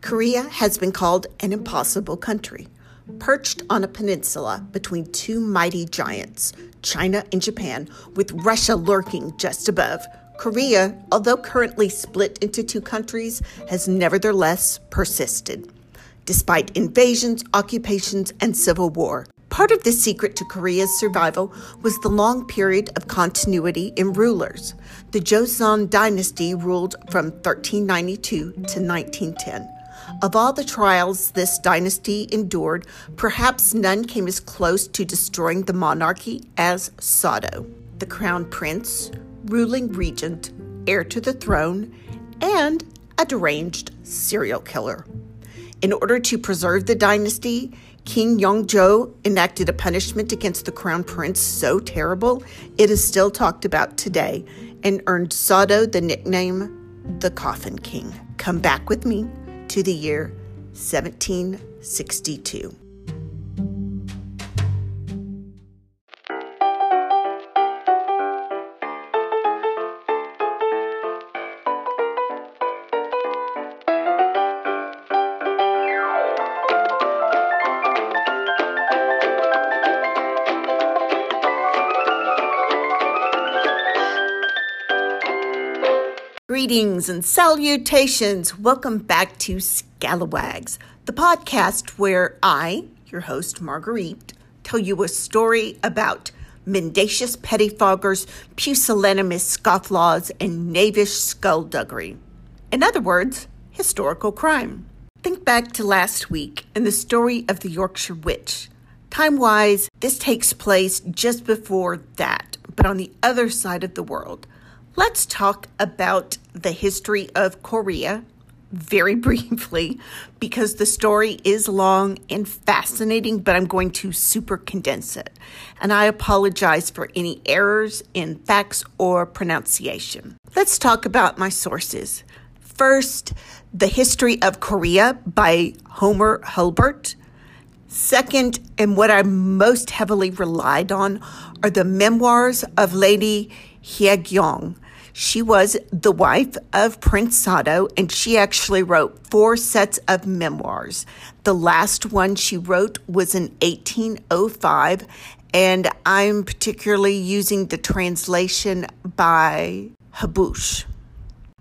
Korea has been called an impossible country. Perched on a peninsula between two mighty giants, China and Japan, with Russia lurking just above, Korea, although currently split into two countries, has nevertheless persisted. Despite invasions, occupations, and civil war, Part of the secret to Korea's survival was the long period of continuity in rulers. The Joseon dynasty ruled from 1392 to 1910. Of all the trials this dynasty endured, perhaps none came as close to destroying the monarchy as Sado, the crown prince, ruling regent, heir to the throne, and a deranged serial killer. In order to preserve the dynasty, King Yongjo enacted a punishment against the crown prince so terrible it is still talked about today and earned Sado the nickname the Coffin King. Come back with me to the year 1762. Greetings and salutations. Welcome back to Scalawags, the podcast where I, your host Marguerite, tell you a story about mendacious pettifoggers, pusillanimous scofflaws, and knavish skullduggery. In other words, historical crime. Think back to last week and the story of the Yorkshire Witch. Time wise, this takes place just before that, but on the other side of the world Let's talk about the history of Korea very briefly because the story is long and fascinating, but I'm going to super condense it. And I apologize for any errors in facts or pronunciation. Let's talk about my sources. First, The History of Korea by Homer Hulbert. Second, and what I most heavily relied on, are the memoirs of Lady Haegyeong she was the wife of Prince Sado, and she actually wrote four sets of memoirs. The last one she wrote was in 1805, and I'm particularly using the translation by Haboush.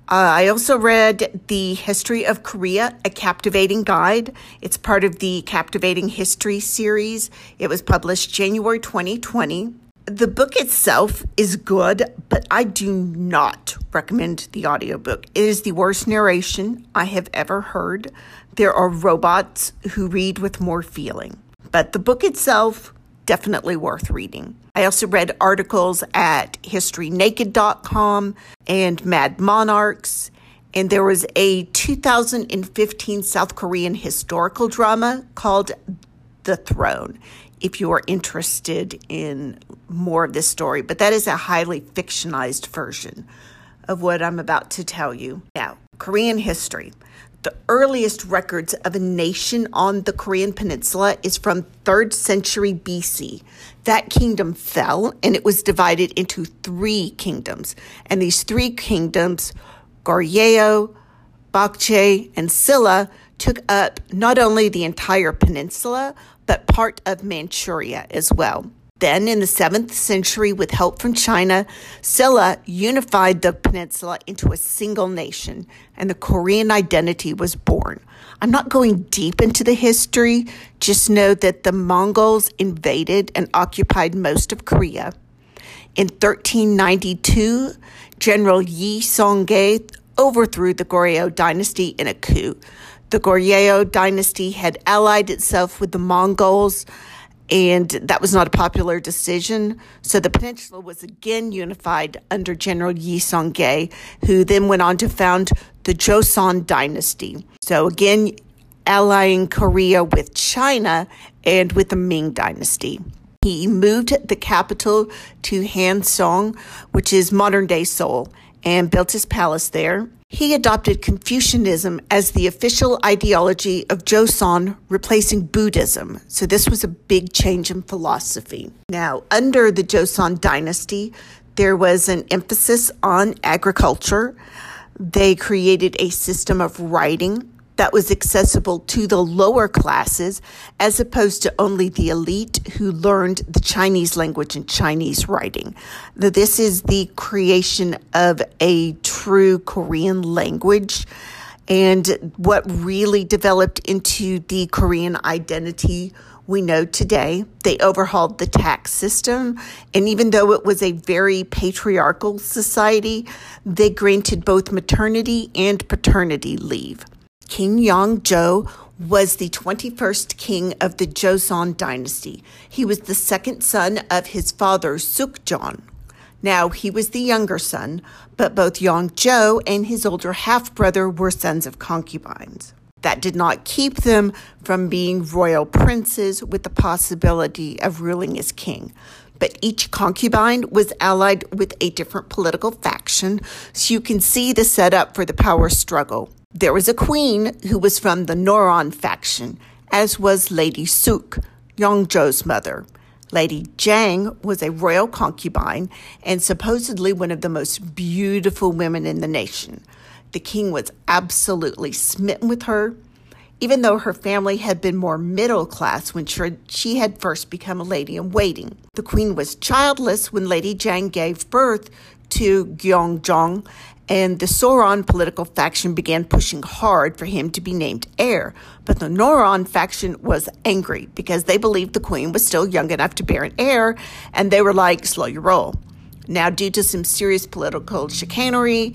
Uh, I also read The History of Korea, a captivating guide. It's part of the Captivating History series. It was published January 2020 the book itself is good, but I do not recommend the audiobook. It is the worst narration I have ever heard. There are robots who read with more feeling, but the book itself definitely worth reading. I also read articles at historynaked.com and Mad Monarchs, and there was a 2015 South Korean historical drama called The Throne if you are interested in more of this story, but that is a highly fictionalized version of what I'm about to tell you. Now, Korean history. The earliest records of a nation on the Korean peninsula is from 3rd century BC. That kingdom fell and it was divided into three kingdoms. And these three kingdoms, Goryeo, Baekje, and Silla, took up not only the entire peninsula, but part of Manchuria as well. Then, in the 7th century, with help from China, Silla unified the peninsula into a single nation, and the Korean identity was born. I'm not going deep into the history, just know that the Mongols invaded and occupied most of Korea. In 1392, General Yi Song-ge overthrew the Goryeo dynasty in a coup. The Goryeo dynasty had allied itself with the Mongols, and that was not a popular decision. So the peninsula was again unified under General Yi Song-ge, who then went on to found the Joseon dynasty. So again, allying Korea with China and with the Ming dynasty. He moved the capital to Hansong, which is modern day Seoul, and built his palace there. He adopted Confucianism as the official ideology of Joseon, replacing Buddhism. So, this was a big change in philosophy. Now, under the Joseon dynasty, there was an emphasis on agriculture. They created a system of writing that was accessible to the lower classes as opposed to only the elite who learned the Chinese language and Chinese writing. This is the creation of a true Korean language and what really developed into the Korean identity we know today. They overhauled the tax system, and even though it was a very patriarchal society, they granted both maternity and paternity leave. King Yongjo was the 21st king of the Joseon dynasty. He was the second son of his father, Sukjong. Now, he was the younger son, but both Yongjo and his older half brother were sons of concubines. That did not keep them from being royal princes with the possibility of ruling as king. But each concubine was allied with a different political faction, so you can see the setup for the power struggle. There was a queen who was from the Noron faction, as was Lady Suk, Yongjo's mother. Lady Jang was a royal concubine and supposedly one of the most beautiful women in the nation. The king was absolutely smitten with her, even though her family had been more middle class when she had first become a lady in waiting. The queen was childless when Lady Jang gave birth to Gyeongjong, and the Soron political faction began pushing hard for him to be named heir. But the Noron faction was angry because they believed the queen was still young enough to bear an heir, and they were like, slow your roll. Now, due to some serious political chicanery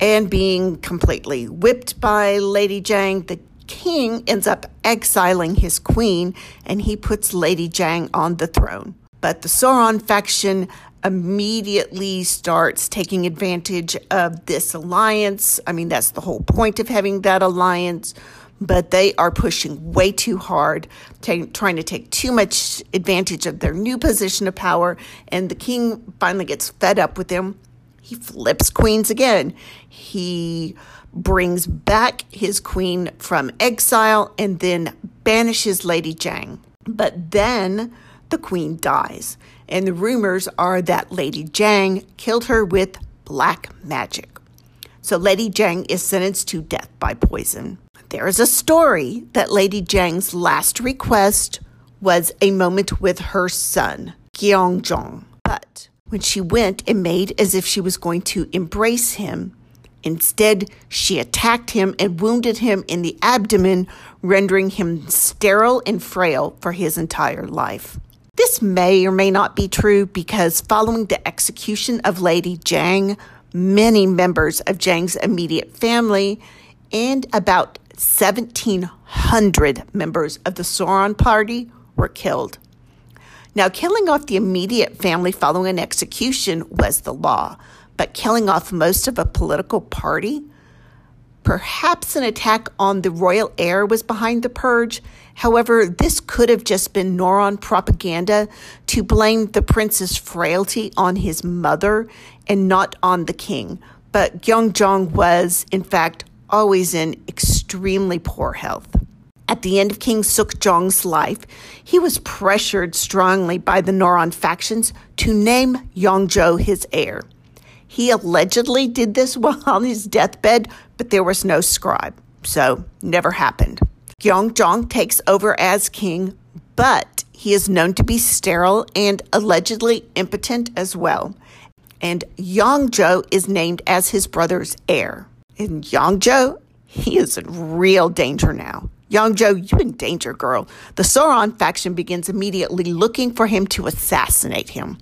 and being completely whipped by Lady Jang, the king ends up exiling his queen and he puts Lady Jang on the throne. But the Soron faction immediately starts taking advantage of this alliance. I mean, that's the whole point of having that alliance. But they are pushing way too hard, t- trying to take too much advantage of their new position of power. And the king finally gets fed up with them. He flips queens again. He brings back his queen from exile and then banishes Lady Jang. But then the queen dies and the rumors are that Lady Jang killed her with black magic. So Lady Jang is sentenced to death by poison. There is a story that Lady Jang's last request was a moment with her son, Gyeongjong. But when she went and made as if she was going to embrace him, instead she attacked him and wounded him in the abdomen, rendering him sterile and frail for his entire life. This may or may not be true because following the execution of Lady Jang, many members of Jang's immediate family and about 1,700 members of the Soron party were killed. Now, killing off the immediate family following an execution was the law, but killing off most of a political party Perhaps an attack on the royal heir was behind the purge. However, this could have just been Noron propaganda to blame the prince's frailty on his mother and not on the king. But Gyeongjong was, in fact, always in extremely poor health. At the end of King Sukjong's life, he was pressured strongly by the Noron factions to name Yongjo his heir. He allegedly did this while on his deathbed, but there was no scribe, so never happened. Gyeongjong takes over as king, but he is known to be sterile and allegedly impotent as well. And Yongjo is named as his brother's heir. And Yongjo, he is in real danger now. Yongjo, you in danger, girl. The Soron faction begins immediately looking for him to assassinate him.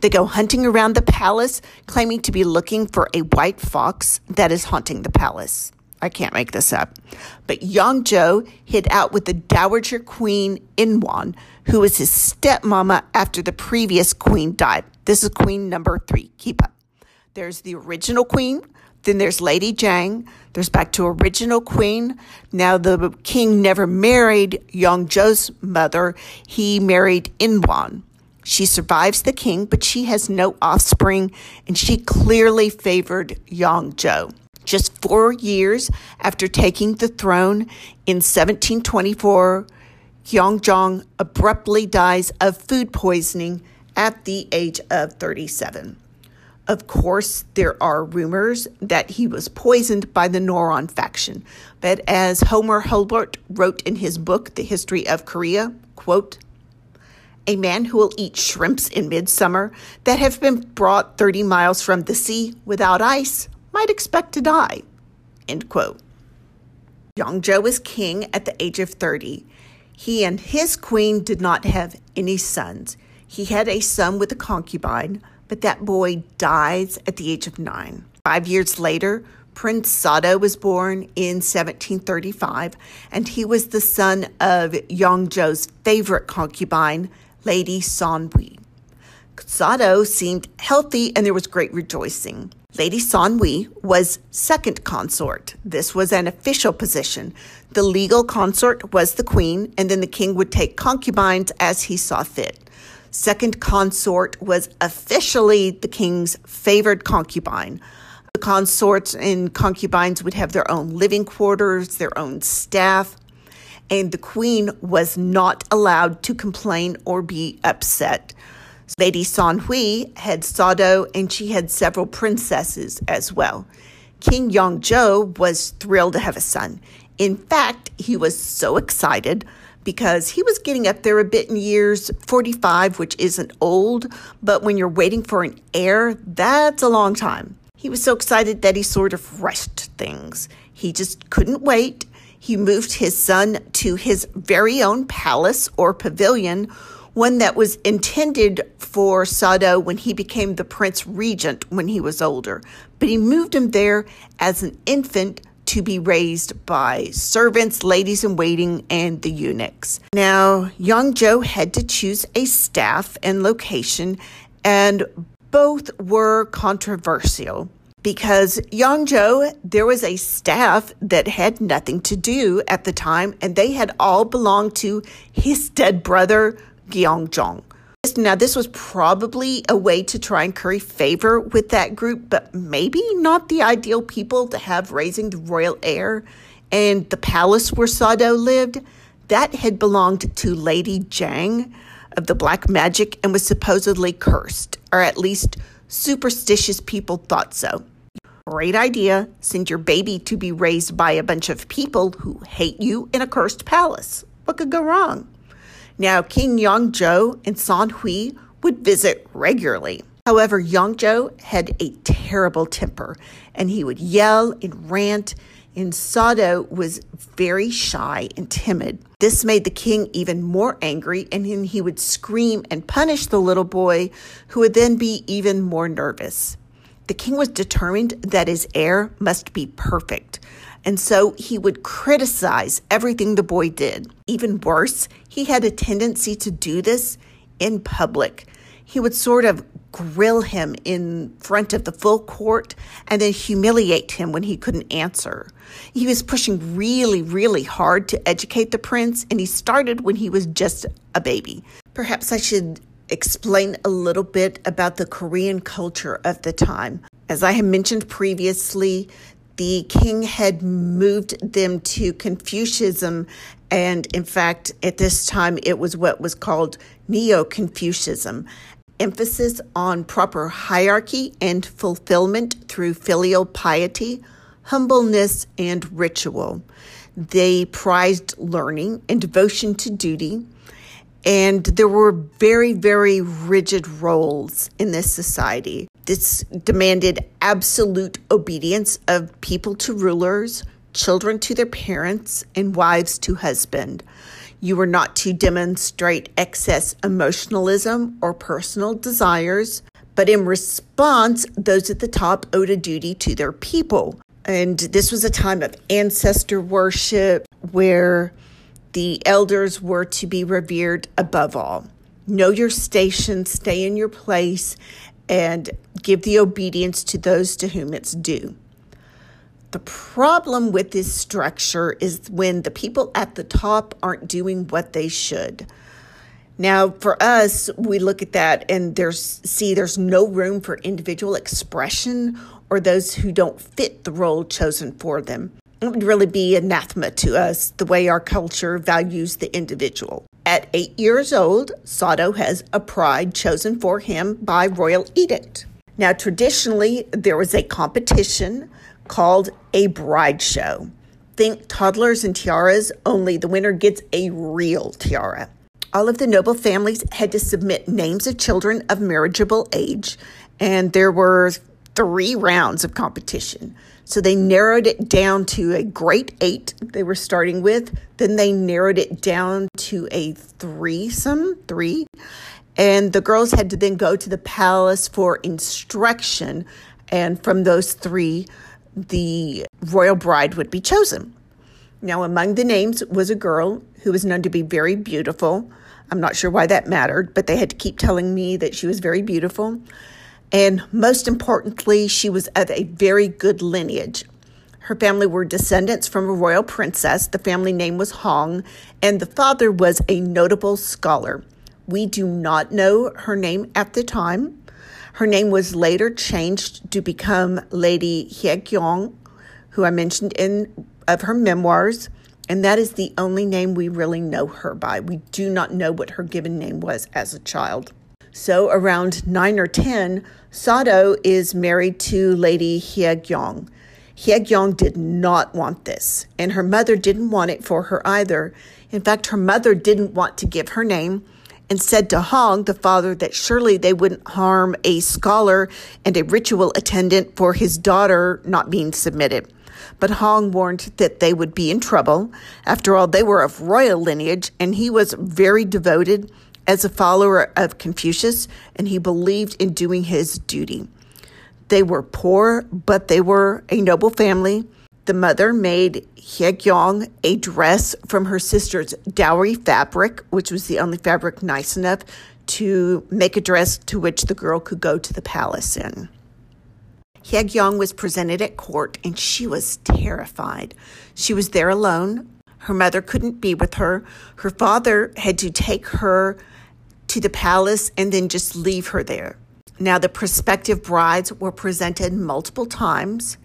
They go hunting around the palace, claiming to be looking for a white fox that is haunting the palace. I can't make this up. But Yongjo hid out with the Dowager Queen Inwan, who was his stepmama after the previous queen died. This is queen number three. Keep up. There's the original queen, then there's Lady Jang. There's back to original queen. Now the king never married Yongjo's mother. He married Inwan. She survives the king, but she has no offspring, and she clearly favored Yongjo. Just four years after taking the throne in 1724, Gyeongjong abruptly dies of food poisoning at the age of 37. Of course, there are rumors that he was poisoned by the Noron faction, but as Homer Hulbert wrote in his book, The History of Korea, quote, a man who will eat shrimps in midsummer that have been brought 30 miles from the sea without ice might expect to die. End quote. Yongjo was king at the age of 30. He and his queen did not have any sons. He had a son with a concubine, but that boy dies at the age of nine. Five years later, Prince Sado was born in 1735, and he was the son of Yongjo's favorite concubine, Lady Sanhui. Sado seemed healthy, and there was great rejoicing. Lady Sanhui was second consort. This was an official position. The legal consort was the queen, and then the king would take concubines as he saw fit. Second consort was officially the king's favored concubine. The consorts and concubines would have their own living quarters, their own staff, and the queen was not allowed to complain or be upset. Lady Sanhui had Sado and she had several princesses as well. King Yongjo was thrilled to have a son. In fact, he was so excited because he was getting up there a bit in years 45, which isn't old, but when you're waiting for an heir, that's a long time. He was so excited that he sort of rushed things. He just couldn't wait. He moved his son to his very own palace or pavilion, one that was intended for Sado when he became the prince regent when he was older. But he moved him there as an infant to be raised by servants, ladies in waiting, and the eunuchs. Now, Yongjo had to choose a staff and location, and both were controversial because Yongjo, there was a staff that had nothing to do at the time, and they had all belonged to his dead brother, Gyeongjong. Now, this was probably a way to try and curry favor with that group, but maybe not the ideal people to have raising the royal heir. And the palace where Sado lived, that had belonged to Lady Jang of the black magic and was supposedly cursed, or at least superstitious people thought so. Great idea. Send your baby to be raised by a bunch of people who hate you in a cursed palace. What could go wrong? Now, King Yongjo and San Hui would visit regularly. However, Yongjo had a terrible temper and he would yell and rant, and Sado was very shy and timid. This made the king even more angry, and then he would scream and punish the little boy, who would then be even more nervous. The king was determined that his heir must be perfect. And so he would criticize everything the boy did. Even worse, he had a tendency to do this in public. He would sort of grill him in front of the full court and then humiliate him when he couldn't answer. He was pushing really, really hard to educate the prince, and he started when he was just a baby. Perhaps I should explain a little bit about the Korean culture of the time. As I have mentioned previously, the king had moved them to Confucianism. And in fact, at this time, it was what was called Neo Confucianism emphasis on proper hierarchy and fulfillment through filial piety, humbleness, and ritual. They prized learning and devotion to duty. And there were very, very rigid roles in this society. This demanded absolute obedience of people to rulers, children to their parents, and wives to husband. You were not to demonstrate excess emotionalism or personal desires, but in response, those at the top owed a duty to their people. And this was a time of ancestor worship where the elders were to be revered above all. Know your station, stay in your place, and give the obedience to those to whom it's due. The problem with this structure is when the people at the top aren't doing what they should. Now, for us, we look at that and there's see there's no room for individual expression or those who don't fit the role chosen for them. It would really be anathema to us the way our culture values the individual. At eight years old, Sado has a bride chosen for him by royal edict. Now, traditionally, there was a competition called a bride show. Think toddlers and tiaras, only the winner gets a real tiara. All of the noble families had to submit names of children of marriageable age, and there were three rounds of competition. So they narrowed it down to a great eight they were starting with. Then they narrowed it down to a threesome, three. And the girls had to then go to the palace for instruction. And from those three, the royal bride would be chosen. Now, among the names was a girl who was known to be very beautiful. I'm not sure why that mattered, but they had to keep telling me that she was very beautiful. And most importantly, she was of a very good lineage. Her family were descendants from a royal princess. The family name was Hong, and the father was a notable scholar. We do not know her name at the time. Her name was later changed to become Lady Hyekyong, who I mentioned in of her memoirs, and that is the only name we really know her by. We do not know what her given name was as a child. So around 9 or 10, Sado is married to Lady Hyekyong. Hyekyong did not want this, and her mother didn't want it for her either. In fact, her mother didn't want to give her name and said to Hong, the father, that surely they wouldn't harm a scholar and a ritual attendant for his daughter not being submitted. But Hong warned that they would be in trouble. After all, they were of royal lineage, and he was very devoted as a follower of Confucius, and he believed in doing his duty. They were poor, but they were a noble family. The mother made Hyekyong a dress from her sister's dowry fabric, which was the only fabric nice enough to make a dress to which the girl could go to the palace in. Hyekyong was presented at court and she was terrified. She was there alone. Her mother couldn't be with her. Her father had to take her to the palace and then just leave her there. Now, the prospective brides were presented multiple times,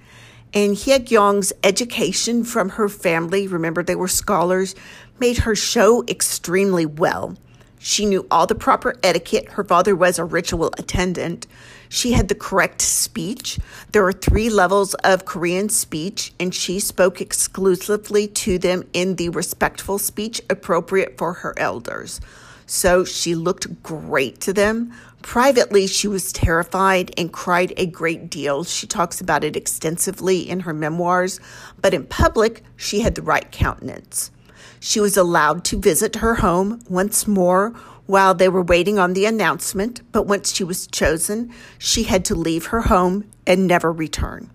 and Hyekyong's education from her family, remember they were scholars, made her show extremely well. She knew all the proper etiquette. Her father was a ritual attendant. She had the correct speech. There are three levels of Korean speech, and she spoke exclusively to them in the respectful speech appropriate for her elders. So she looked great to them. Privately, she was terrified and cried a great deal. She talks about it extensively in her memoirs, but in public, she had the right countenance. She was allowed to visit her home once more while they were waiting on the announcement, but once she was chosen, she had to leave her home and never return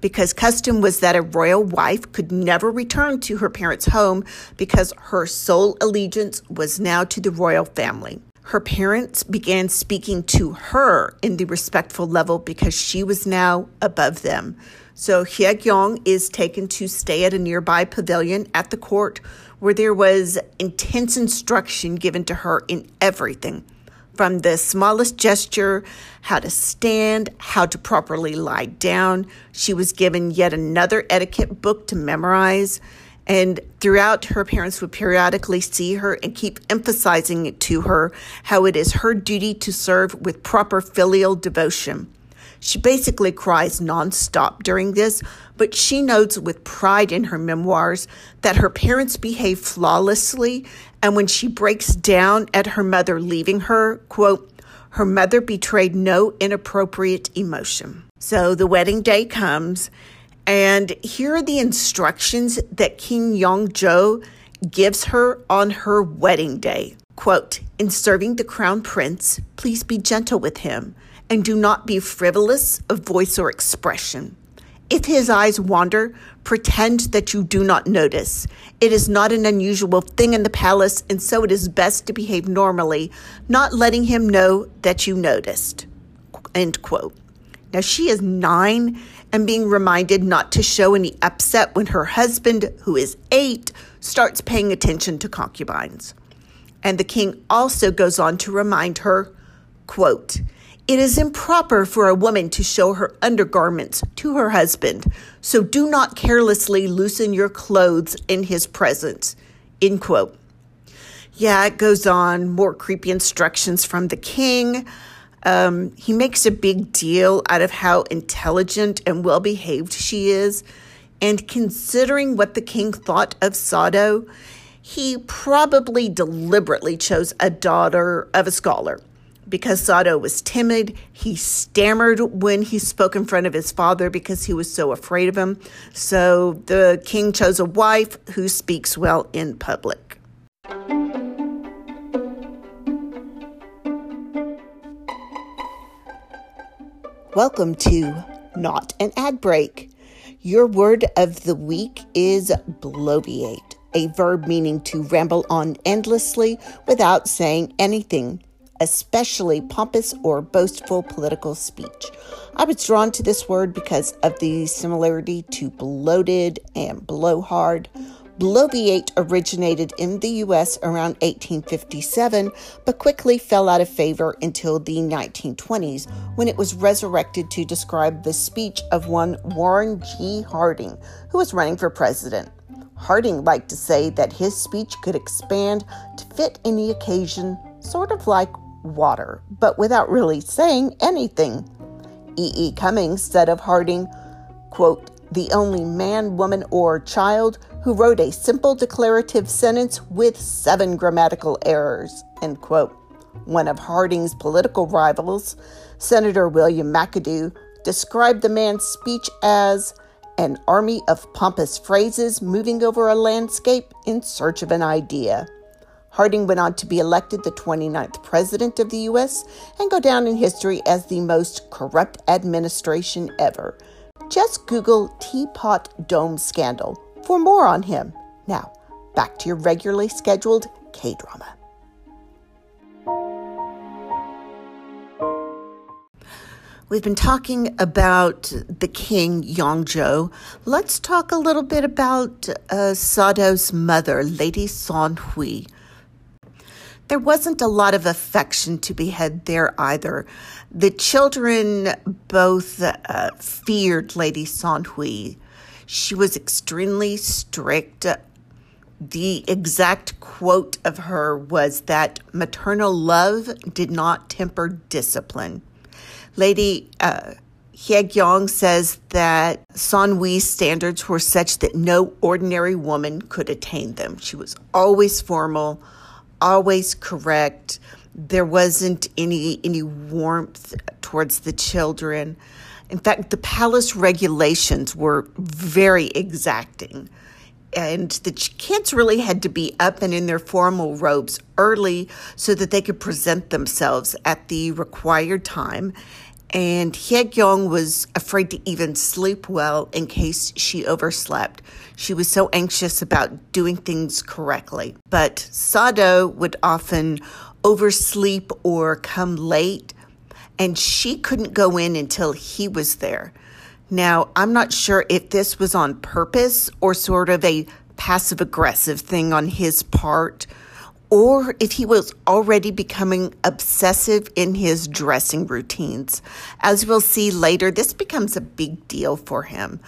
because custom was that a royal wife could never return to her parents' home because her sole allegiance was now to the royal family. Her parents began speaking to her in the respectful level because she was now above them. So Hyekyong is taken to stay at a nearby pavilion at the court where there was intense instruction given to her in everything from the smallest gesture, how to stand, how to properly lie down. She was given yet another etiquette book to memorize. And throughout, her parents would periodically see her and keep emphasizing it to her how it is her duty to serve with proper filial devotion. She basically cries nonstop during this, but she notes with pride in her memoirs that her parents behave flawlessly, and when she breaks down at her mother leaving her, quote, her mother betrayed no inappropriate emotion. So the wedding day comes, and here are the instructions that King Yongjo gives her on her wedding day. Quote, in serving the crown prince, please be gentle with him and do not be frivolous of voice or expression. If his eyes wander, pretend that you do not notice. It is not an unusual thing in the palace, and so it is best to behave normally, not letting him know that you noticed. End quote. Now she is nine and being reminded not to show any upset when her husband, who is eight, starts paying attention to concubines. And the king also goes on to remind her, quote, it is improper for a woman to show her undergarments to her husband, so do not carelessly loosen your clothes in his presence. End quote. Yeah, it goes on. More creepy instructions from the king. Um, he makes a big deal out of how intelligent and well behaved she is. And considering what the king thought of Sado, he probably deliberately chose a daughter of a scholar. Because Sado was timid, he stammered when he spoke in front of his father because he was so afraid of him. So the king chose a wife who speaks well in public. Welcome to Not an Ad Break. Your word of the week is bloviate, a verb meaning to ramble on endlessly without saying anything, especially pompous or boastful political speech. I was drawn to this word because of the similarity to bloated and blowhard Bloviate originated in the U.S. around 1857, but quickly fell out of favor until the 1920s when it was resurrected to describe the speech of one Warren G. Harding, who was running for president. Harding liked to say that his speech could expand to fit any occasion, sort of like water, but without really saying anything. E. E. Cummings said of Harding, quote, the only man, woman, or child who wrote a simple declarative sentence with seven grammatical errors. End quote. One of Harding's political rivals, Senator William McAdoo, described the man's speech as an army of pompous phrases moving over a landscape in search of an idea. Harding went on to be elected the 29th president of the U.S. and go down in history as the most corrupt administration ever. Just Google Teapot Dome Scandal for more on him. Now, back to your regularly scheduled K drama. We've been talking about the king, Yongjo. Let's talk a little bit about uh, Sado's mother, Lady San Hui. There wasn't a lot of affection to be had there either. The children both uh, feared Lady San Hui she was extremely strict. The exact quote of her was that maternal love did not temper discipline. Lady uh, Haegyong says that Hui's standards were such that no ordinary woman could attain them. She was always formal, always correct. There wasn't any any warmth towards the children. In fact, the palace regulations were very exacting. And the kids really had to be up and in their formal robes early so that they could present themselves at the required time. And Haegyong was afraid to even sleep well in case she overslept. She was so anxious about doing things correctly. But Sado would often oversleep or come late and she couldn't go in until he was there. Now, I'm not sure if this was on purpose or sort of a passive aggressive thing on his part, or if he was already becoming obsessive in his dressing routines. As we'll see later, this becomes a big deal for him.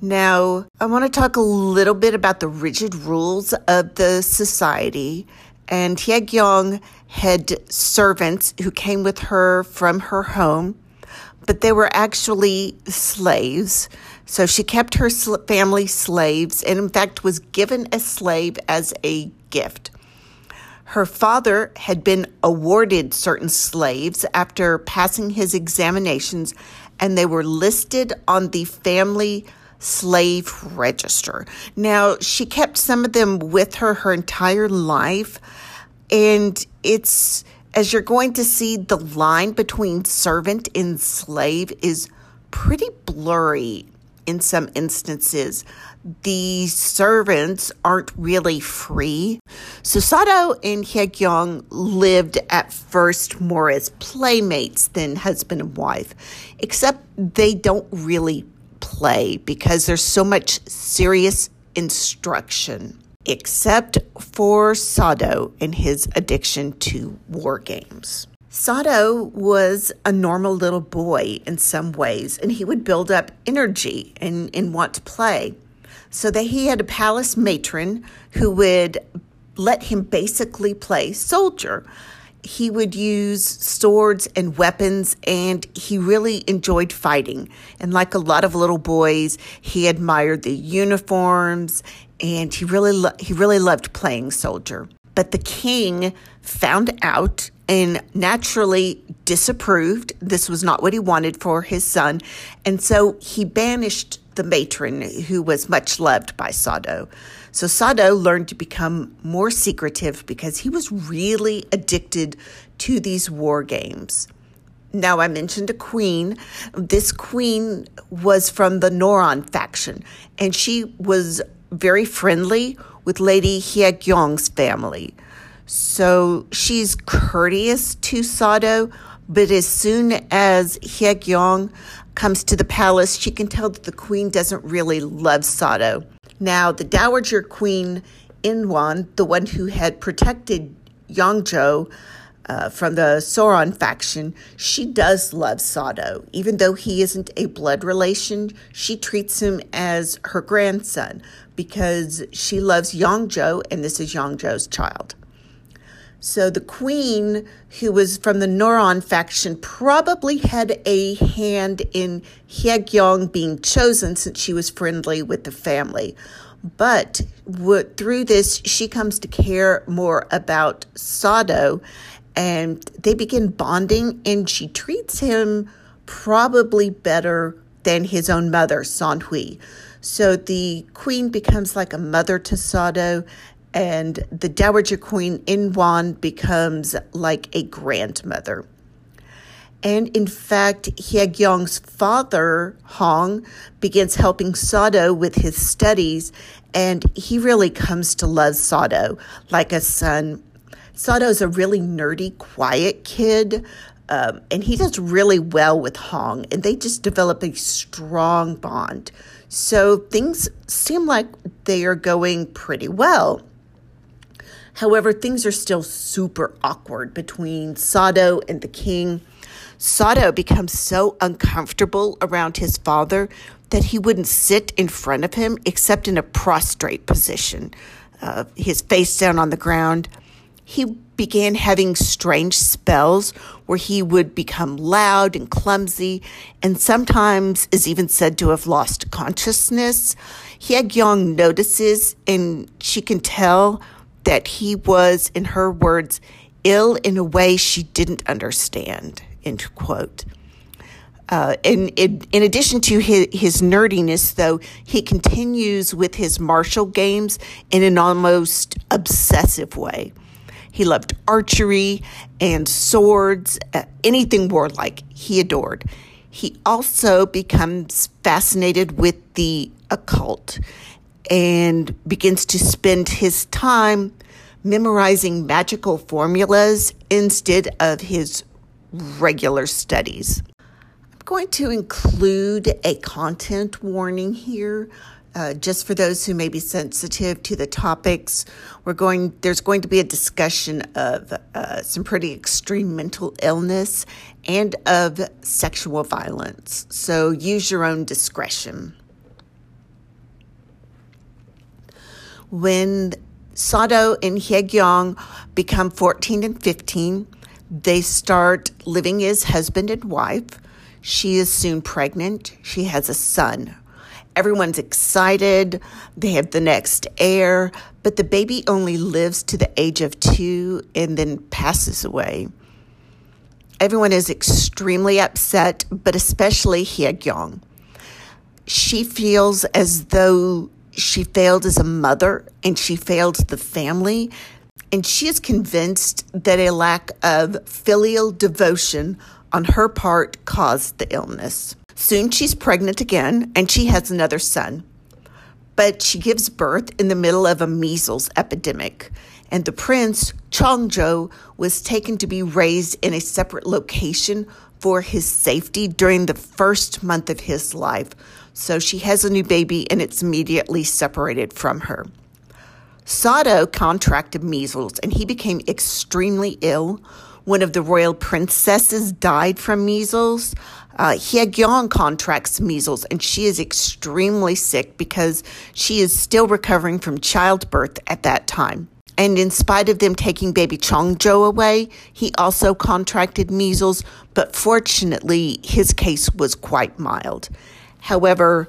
Now, I want to talk a little bit about the rigid rules of the society and Haegyong had servants who came with her from her home, but they were actually slaves. So she kept her family slaves and, in fact, was given a slave as a gift. Her father had been awarded certain slaves after passing his examinations, and they were listed on the family slave register. Now, she kept some of them with her her entire life, and it's as you're going to see, the line between servant and slave is pretty blurry in some instances. The servants aren't really free. So Sado and Haegyong lived at first more as playmates than husband and wife, except they don't really play because there's so much serious instruction, except for Sado and his addiction to war games. Sado was a normal little boy in some ways, and he would build up energy and, and want to play. So that he had a palace matron who would let him basically play soldier he would use swords and weapons, and he really enjoyed fighting. And like a lot of little boys, he admired the uniforms, and he really lo- he really loved playing soldier. But the king found out and naturally disapproved. This was not what he wanted for his son, and so he banished the matron who was much loved by Sado. So Sado learned to become more secretive because he was really addicted to these war games. Now, I mentioned a queen. This queen was from the Noron faction, and she was very friendly with Lady Hyekyong's family. So she's courteous to Sado, but as soon as Hyekyong comes to the palace, she can tell that the queen doesn't really love Sado. Now, the Dowager Queen Inwan, the one who had protected Yongjo uh, from the Soron faction, she does love Sado. Even though he isn't a blood relation, she treats him as her grandson because she loves Yongjo, and this is Yongjo's child. So the queen, who was from the Noron faction, probably had a hand in Hyekyong being chosen since she was friendly with the family. But through this, she comes to care more about Sado, and they begin bonding, and she treats him probably better than his own mother, San Hui. So the queen becomes like a mother to Sado, and the Dowager Queen Inwan becomes like a grandmother. And in fact, Hyekyong's father, Hong, begins helping Sado with his studies, and he really comes to love Sado like a son. Sado's a really nerdy, quiet kid, um, and he does really well with Hong, and they just develop a strong bond. So things seem like they are going pretty well. However, things are still super awkward between Sado and the king. Sado becomes so uncomfortable around his father that he wouldn't sit in front of him except in a prostrate position, uh, his face down on the ground. He began having strange spells where he would become loud and clumsy, and sometimes is even said to have lost consciousness. Hyekyong notices, and she can tell that he was, in her words, ill in a way she didn't understand, end quote. Uh, in, in, addition to his, his nerdiness, though, he continues with his martial games in an almost obsessive way. He loved archery and swords, uh, anything warlike, he adored. He also becomes fascinated with the occult and begins to spend his time memorizing magical formulas instead of his regular studies. I'm going to include a content warning here. Uh, just for those who may be sensitive to the topics, we're going. There's going to be a discussion of uh, some pretty extreme mental illness and of sexual violence. So use your own discretion. When Sado and Hyekyong become 14 and 15, they start living as husband and wife. She is soon pregnant. She has a son. Everyone's excited. They have the next heir, but the baby only lives to the age of two and then passes away. Everyone is extremely upset, but especially Hyekyong. She feels as though she failed as a mother and she failed the family. And she is convinced that a lack of filial devotion on her part caused the illness. Soon she's pregnant again and she has another son. But she gives birth in the middle of a measles epidemic. And the prince, Chongjo, was taken to be raised in a separate location for his safety during the first month of his life, so she has a new baby and it's immediately separated from her. Sado contracted measles and he became extremely ill. One of the royal princesses died from measles. Uh, contracts measles and she is extremely sick because she is still recovering from childbirth at that time. And in spite of them taking baby Chongjo away, he also contracted measles, but fortunately, his case was quite mild. However,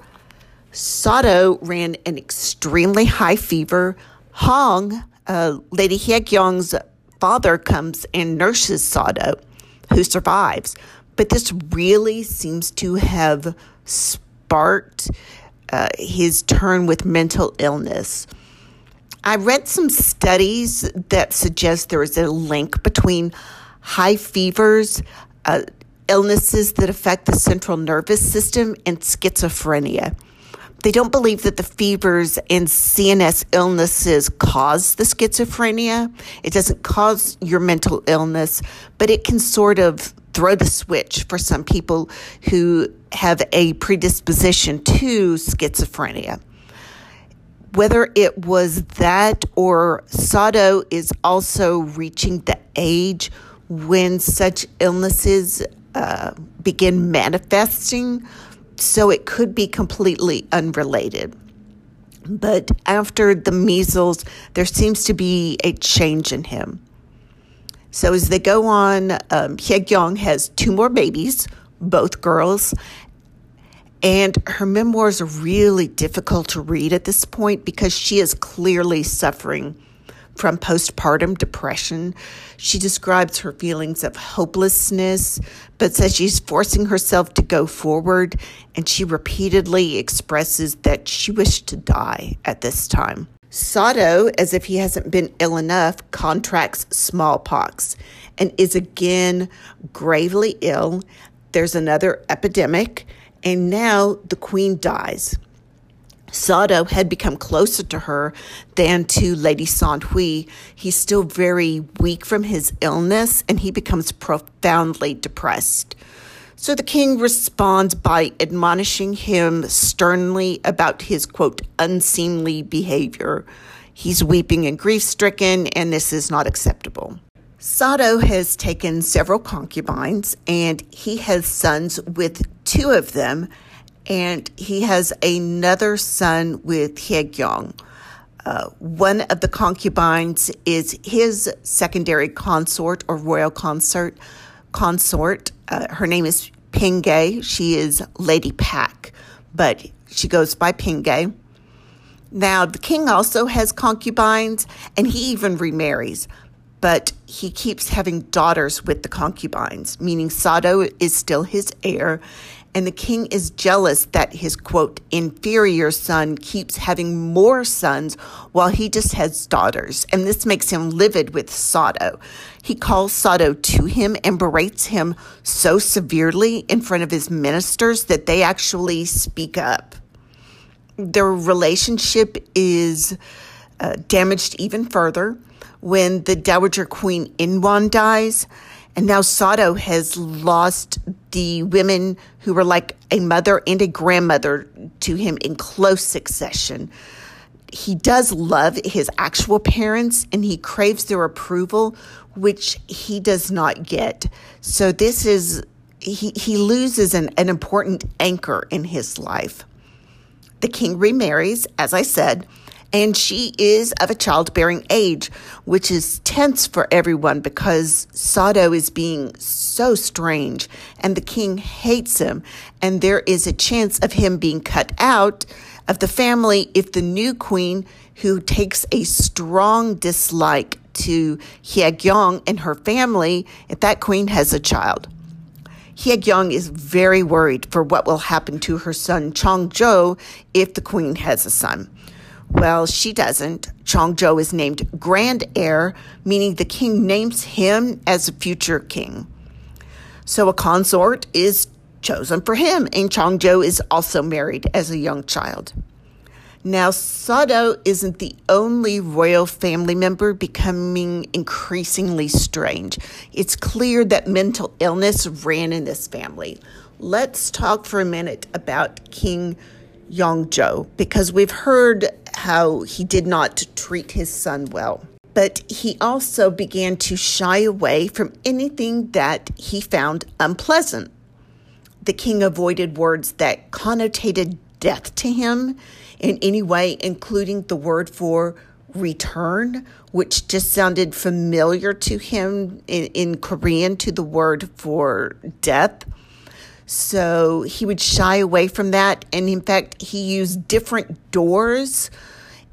Sado ran an extremely high fever. Hong, uh, Lady Hyekyong's father, comes and nurses Sado, who survives. But this really seems to have sparked uh, his turn with mental illness. I read some studies that suggest there is a link between high fevers, uh, illnesses that affect the central nervous system, and schizophrenia. They don't believe that the fevers and CNS illnesses cause the schizophrenia. It doesn't cause your mental illness, but it can sort of throw the switch for some people who have a predisposition to schizophrenia. Whether it was that or Sado is also reaching the age when such illnesses uh, begin manifesting, so it could be completely unrelated. But after the measles, there seems to be a change in him. So as they go on, um, has two more babies, both girls. And her memoirs are really difficult to read at this point because she is clearly suffering from postpartum depression. She describes her feelings of hopelessness, but says she's forcing herself to go forward, and she repeatedly expresses that she wished to die at this time. Sado, as if he hasn't been ill enough, contracts smallpox and is again gravely ill. There's another epidemic, and now the queen dies. Sado had become closer to her than to Lady San Hui. He's still very weak from his illness and he becomes profoundly depressed. So the king responds by admonishing him sternly about his quote, unseemly behavior. He's weeping and grief stricken, and this is not acceptable. Sado has taken several concubines and he has sons with two of them, and he has another son with Hyekyong. Uh, one of the concubines is his secondary consort or royal consort, consort. Uh, her name is Pingay. She is Lady Pak, but she goes by Pingay. Now, the king also has concubines, and he even remarries, but he keeps having daughters with the concubines, meaning Sado is still his heir, and the king is jealous that his quote inferior son keeps having more sons while he just has daughters. And this makes him livid with Sado. He calls Sado to him and berates him so severely in front of his ministers that they actually speak up. Their relationship is uh, damaged even further when the Dowager Queen Inwon dies. And now Sado has lost the women who were like a mother and a grandmother to him in close succession. He does love his actual parents and he craves their approval, which he does not get. So this is, he, he loses an, an important anchor in his life. The king remarries, as I said, and she is of a childbearing age, which is tense for everyone because Sado is being so strange and the king hates him, and there is a chance of him being cut out of the family if the new queen, who takes a strong dislike to Hyekyong and her family, if that queen has a child. Hyekyong is very worried for what will happen to her son Chongjo if the queen has a son. Well, she doesn't. Chongjo is named Grand Heir, meaning the king names him as a future king. So a consort is chosen for him, and Chongjo is also married as a young child. Now, Sado isn't the only royal family member becoming increasingly strange. It's clear that mental illness ran in this family. Let's talk for a minute about King Yongjo because we've heard how he did not treat his son well. But he also began to shy away from anything that he found unpleasant. The king avoided words that connotated death to him in any way, including the word for return, which just sounded familiar to him in, in Korean to the word for death. So he would shy away from that. And in fact, he used different doors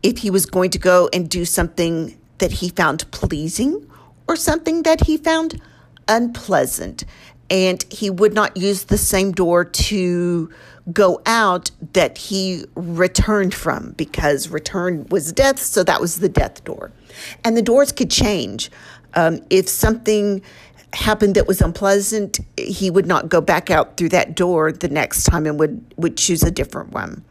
if he was going to go and do something that he found pleasing or something that he found unpleasant. And he would not use the same door to go out that he returned from because return was death, so that was the death door. And the doors could change. Um, if something happened that was unpleasant, he would not go back out through that door the next time and would, would choose a different one.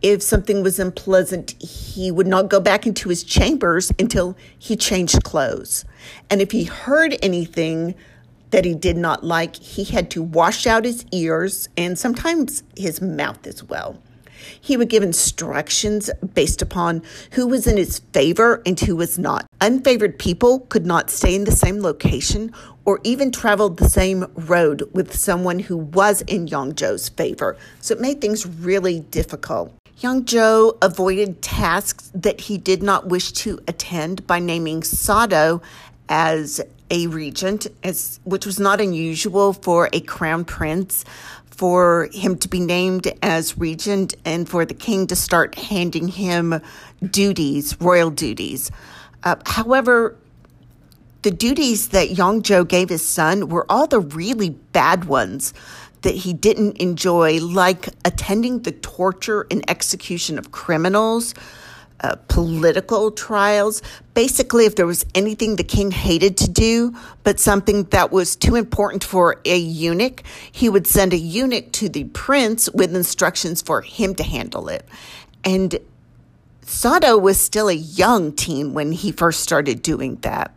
If something was unpleasant, he would not go back into his chambers until he changed clothes. And if he heard anything that he did not like, he had to wash out his ears and sometimes his mouth as well. He would give instructions based upon who was in his favor and who was not. Unfavored people could not stay in the same location or even travel the same road with someone who was in Yongjo's favor. So it made things really difficult. Yongjo avoided tasks that he did not wish to attend by naming Sado as a regent, as, which was not unusual for a crown prince for him to be named as regent and for the king to start handing him duties, royal duties. Uh, however, the duties that Yongjo gave his son were all the really bad ones that he didn't enjoy, like attending the torture and execution of criminals, uh, political trials. Basically, if there was anything the king hated to do, but something that was too important for a eunuch, he would send a eunuch to the prince with instructions for him to handle it. And Sado was still a young teen when he first started doing that.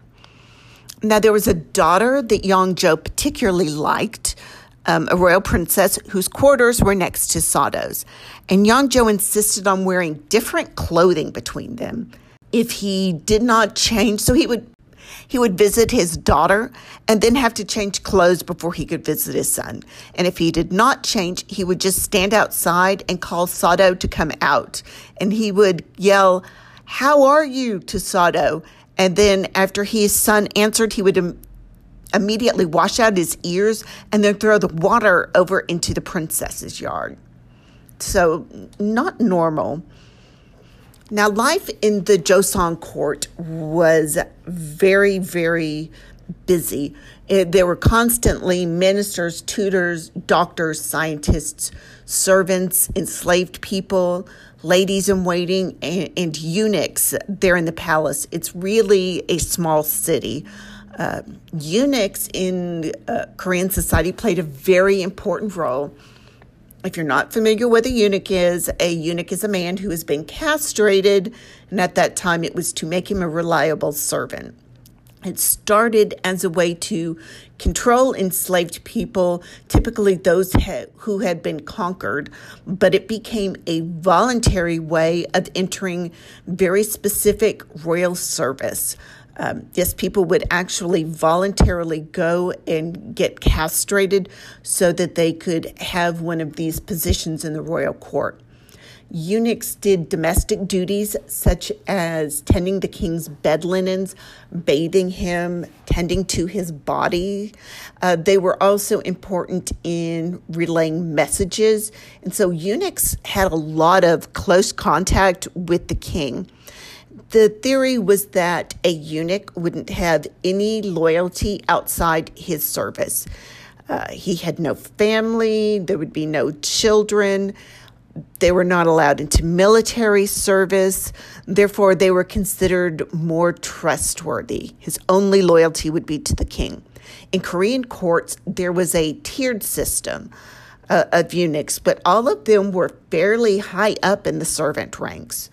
Now, there was a daughter that Yongjo particularly liked um, a royal princess whose quarters were next to Sado's. And Yongjo insisted on wearing different clothing between them. If he did not change, so he would he would visit his daughter and then have to change clothes before he could visit his son. And if he did not change, he would just stand outside and call Sado to come out. And he would yell, How are you to Sado? And then after his son answered, he would immediately wash out his ears and then throw the water over into the princess's yard. So, not normal. Now, life in the Joseon court was very, very busy. It, there were constantly ministers, tutors, doctors, scientists, servants, enslaved people, ladies in waiting, and, and eunuchs there in the palace. It's really a small city uh, eunuchs in uh, Korean society played a very important role. If you're not familiar with a eunuch is, a eunuch is a man who has been castrated, and at that time it was to make him a reliable servant. It started as a way to control enslaved people, typically those who had been conquered, but it became a voluntary way of entering very specific royal service. Um, yes, people would actually voluntarily go and get castrated so that they could have one of these positions in the royal court. Eunuchs did domestic duties such as tending the king's bed linens, bathing him, tending to his body. Uh, they were also important in relaying messages. And so eunuchs had a lot of close contact with the king. The theory was that a eunuch wouldn't have any loyalty outside his service. Uh, he had no family, there would be no children. They were not allowed into military service. Therefore, they were considered more trustworthy. His only loyalty would be to the king. In Korean courts, there was a tiered system uh, of eunuchs, but all of them were fairly high up in the servant ranks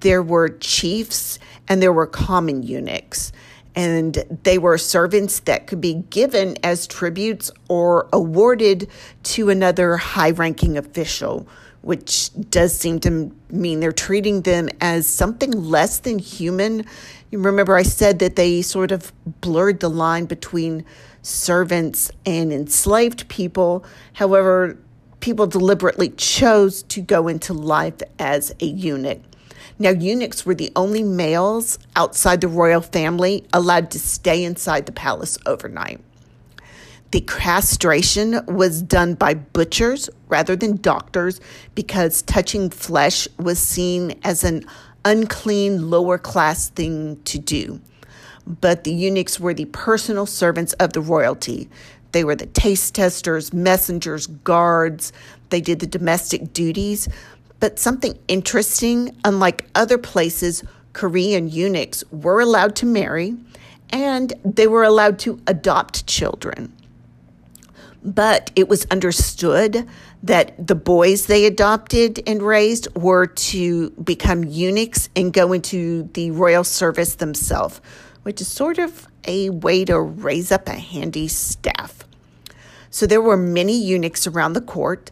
there were chiefs and there were common eunuchs. And they were servants that could be given as tributes or awarded to another high ranking official, which does seem to mean they're treating them as something less than human. You remember, I said that they sort of blurred the line between servants and enslaved people. However, people deliberately chose to go into life as a eunuch. Now, eunuchs were the only males outside the royal family allowed to stay inside the palace overnight. The castration was done by butchers rather than doctors because touching flesh was seen as an unclean lower class thing to do. But the eunuchs were the personal servants of the royalty. They were the taste testers, messengers, guards. They did the domestic duties. But something interesting, unlike other places, Korean eunuchs were allowed to marry and they were allowed to adopt children. But it was understood that the boys they adopted and raised were to become eunuchs and go into the royal service themselves, which is sort of a way to raise up a handy staff. So there were many eunuchs around the court,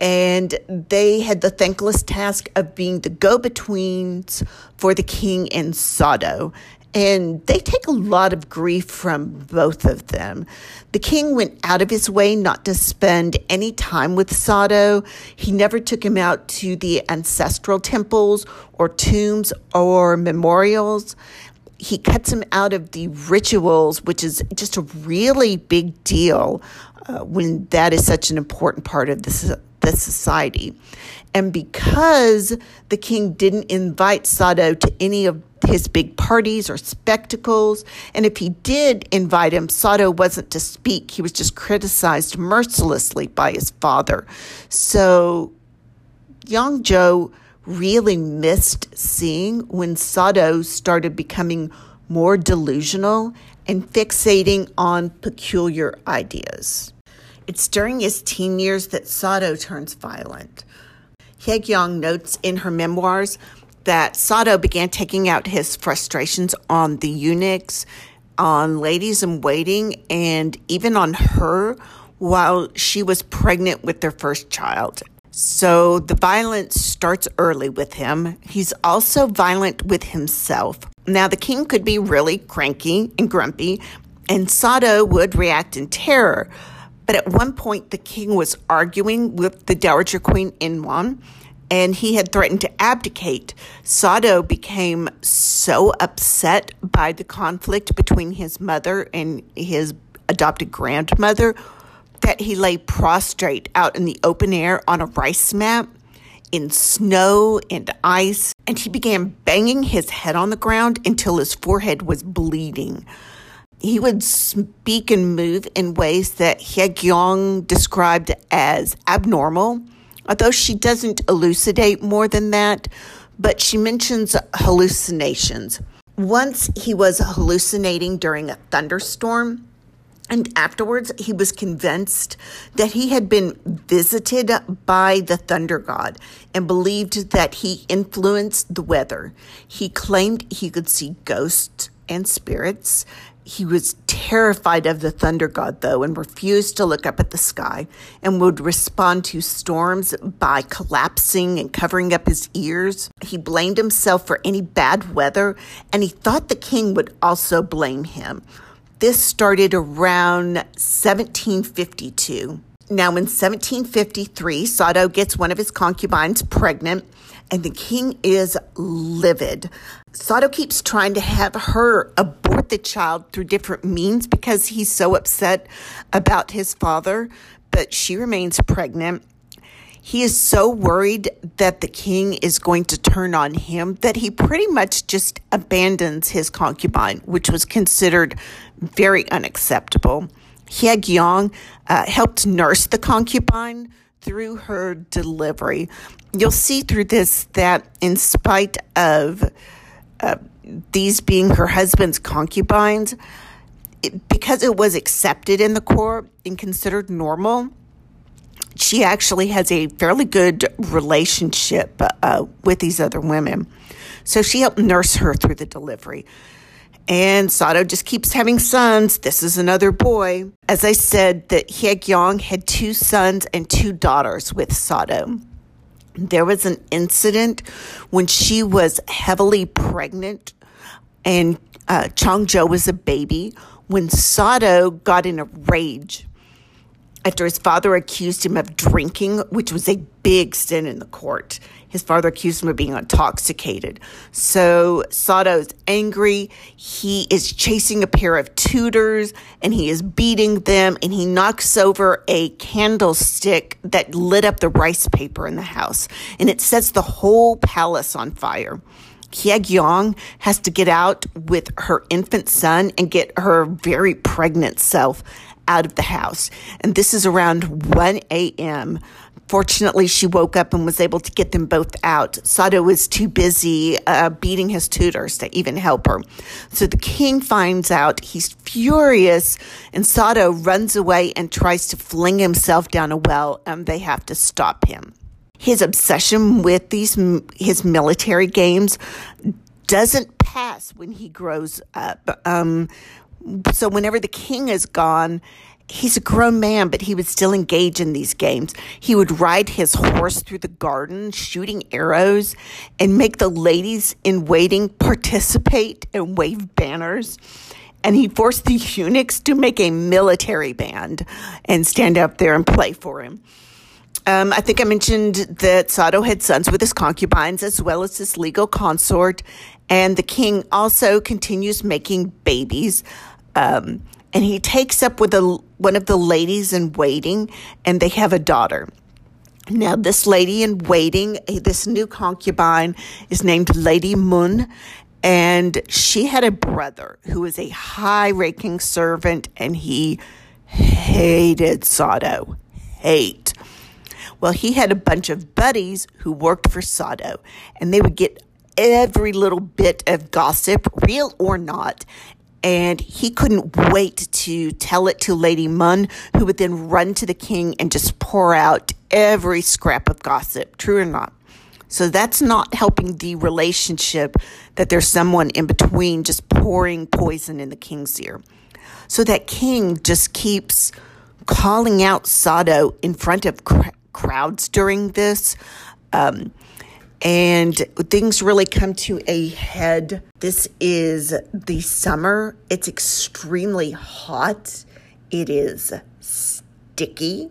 and they had the thankless task of being the go betweens for the king and Sado. And they take a lot of grief from both of them. The king went out of his way not to spend any time with Sado. He never took him out to the ancestral temples or tombs or memorials. He cuts him out of the rituals, which is just a really big deal uh, when that is such an important part of this the society. And because the king didn't invite Sado to any of his big parties or spectacles, and if he did invite him, Sado wasn't to speak. He was just criticized mercilessly by his father. So Yongjo really missed seeing when Sado started becoming more delusional and fixating on peculiar ideas. It's during his teen years that Sado turns violent. Hyekyong notes in her memoirs that Sado began taking out his frustrations on the eunuchs, on ladies in waiting, and even on her while she was pregnant with their first child. So the violence starts early with him. He's also violent with himself. Now, the king could be really cranky and grumpy, and Sado would react in terror. But at one point, the king was arguing with the Dowager Queen Inwon, and he had threatened to abdicate. Sado became so upset by the conflict between his mother and his adopted grandmother that he lay prostrate out in the open air on a rice mat in snow and ice, and he began banging his head on the ground until his forehead was bleeding he would speak and move in ways that Hyekyong described as abnormal, although she doesn't elucidate more than that, but she mentions hallucinations. Once he was hallucinating during a thunderstorm, and afterwards, he was convinced that he had been visited by the thunder god and believed that he influenced the weather. He claimed he could see ghosts and spirits he was terrified of the thunder god, though, and refused to look up at the sky and would respond to storms by collapsing and covering up his ears. He blamed himself for any bad weather, and he thought the king would also blame him. This started around 1752. Now, in 1753, Sado gets one of his concubines pregnant, and the king is livid. Sado keeps trying to have her abort the child through different means because he's so upset about his father, but she remains pregnant. He is so worried that the king is going to turn on him that he pretty much just abandons his concubine, which was considered very unacceptable. Hyekyong uh, helped nurse the concubine through her delivery. You'll see through this that, in spite of uh, these being her husband's concubines, it, because it was accepted in the court and considered normal, she actually has a fairly good relationship uh, with these other women. So she helped nurse her through the delivery. And Sado just keeps having sons. This is another boy. As I said, that Hyekyong had two sons and two daughters with Sado. There was an incident when she was heavily pregnant and uh, was a baby when Sado got in a rage after his father accused him of drinking, which was a big sin in the court. His father accused him of being intoxicated. So Sado's angry. He is chasing a pair of tutors and he is beating them and he knocks over a candlestick that lit up the rice paper in the house and it sets the whole palace on fire. Hyekyong has to get out with her infant son and get her very pregnant self out of the house. And this is around 1 a.m. Fortunately, she woke up and was able to get them both out. Sado was too busy uh, beating his tutors to even help her. So the king finds out. He's furious, and Sado runs away and tries to fling himself down a well, and they have to stop him. His obsession with these his military games doesn't pass when he grows up. Um, so whenever the king is gone, he's a grown man, but he would still engage in these games. He would ride his horse through the garden, shooting arrows, and make the ladies in waiting participate and wave banners. And he forced the eunuchs to make a military band and stand up there and play for him. Um, I think I mentioned that Sado had sons with his concubines as well as his legal consort, and the king also continues making babies. Um, and he takes up with a, one of the ladies in waiting, and they have a daughter. Now, this lady in waiting, eh, this new concubine, is named Lady Mun, and she had a brother who was a high ranking servant, and he hated Sado. Hate. Well, he had a bunch of buddies who worked for Sado, and they would get every little bit of gossip, real or not, and he couldn't wait to tell it to Lady Mun, who would then run to the king and just pour out every scrap of gossip, true or not. So that's not helping the relationship that there's someone in between just pouring poison in the king's ear. So that king just keeps calling out Sado in front of cr- crowds during this. Um, and things really come to a head. This is the summer. It's extremely hot. It is sticky.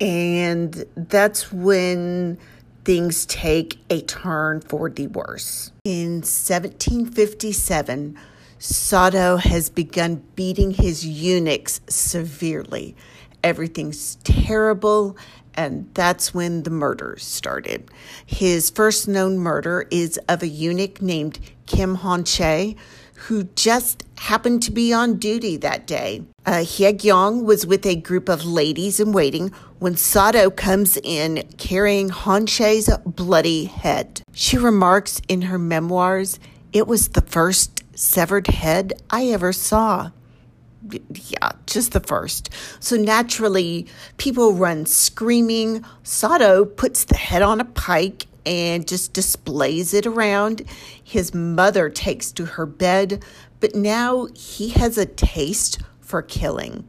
And that's when things take a turn for the worse. In 1757, Sado has begun beating his eunuchs severely. Everything's terrible and that's when the murders started. His first known murder is of a eunuch named Kim Hon Che, who just happened to be on duty that day. Uh, Hyekyong was with a group of ladies in waiting when Sado comes in carrying Han Che's bloody head. She remarks in her memoirs, it was the first severed head I ever saw yeah, just the first. So naturally, people run screaming. Sado puts the head on a pike and just displays it around. His mother takes to her bed, but now he has a taste for killing.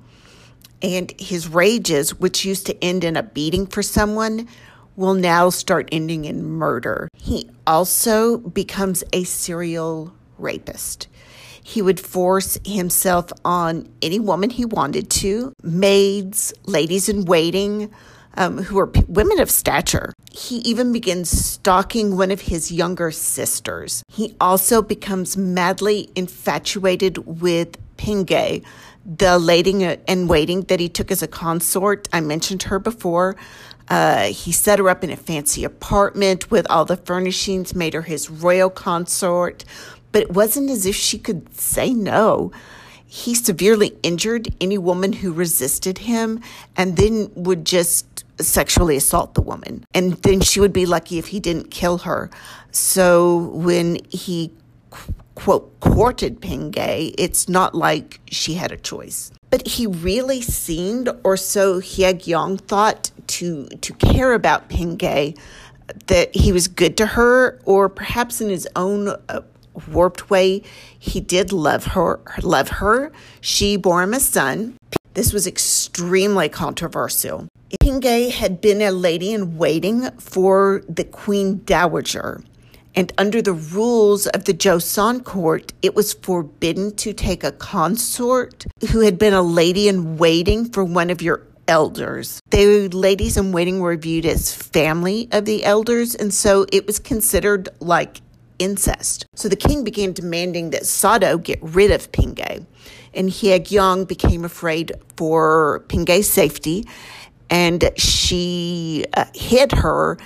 And his rages, which used to end in a beating for someone, will now start ending in murder. He also becomes a serial rapist. He would force himself on any woman he wanted to, maids, ladies in waiting, um, who were p- women of stature. He even begins stalking one of his younger sisters. He also becomes madly infatuated with Pinge, the lady in waiting that he took as a consort. I mentioned her before. Uh, he set her up in a fancy apartment with all the furnishings, made her his royal consort, but it wasn't as if she could say no. He severely injured any woman who resisted him and then would just sexually assault the woman. And then she would be lucky if he didn't kill her. So when he quote courted Pingay, it's not like she had a choice. But he really seemed, or so Hyekyong thought, to to care about Pingay, that he was good to her, or perhaps in his own uh, warped way. He did love her, love her. She bore him a son. This was extremely controversial. Pingay had been a lady in waiting for the Queen Dowager. And under the rules of the Joseon court, it was forbidden to take a consort who had been a lady in waiting for one of your elders. The ladies in waiting were viewed as family of the elders, and so it was considered like incest. So the king began demanding that Sado get rid of Pingay, and Hyekyong became afraid for Pingay's safety, and she uh, hid her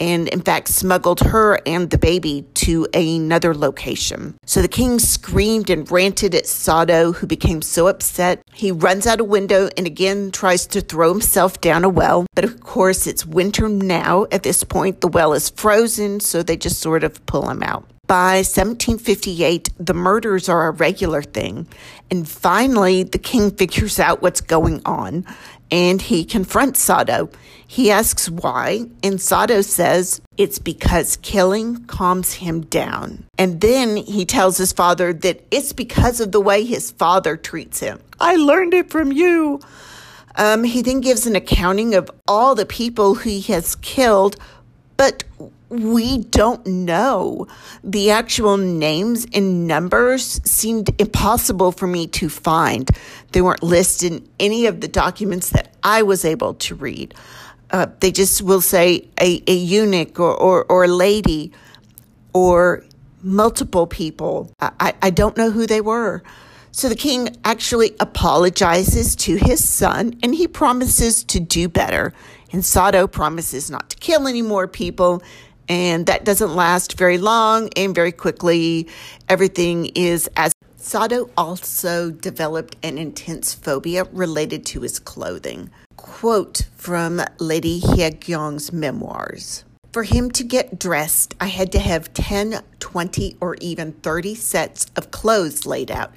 and in fact smuggled her and the baby to another location. So the king screamed and ranted at Sado, who became so upset. He runs out a window and again tries to throw himself down a well. But of course, it's winter now. At this point, the well is frozen, so they just sort of pull him out. By 1758, the murders are a regular thing. And finally, the king figures out what's going on and he confronts Sado. He asks why, and Sado says it's because killing calms him down. And then he tells his father that it's because of the way his father treats him. I learned it from you. Um, he then gives an accounting of all the people he has killed, but we don't know. The actual names and numbers seemed impossible for me to find. They weren't listed in any of the documents that I was able to read. Uh, they just will say a, a eunuch or, or, or a lady or multiple people. I, I don't know who they were. So the king actually apologizes to his son and he promises to do better. And Sado promises not to kill any more people and that doesn't last very long and very quickly everything is as Sado also developed an intense phobia related to his clothing. Quote from Lady Hyekyong's memoirs. For him to get dressed, I had to have 10, 20, or even 30 sets of clothes laid out.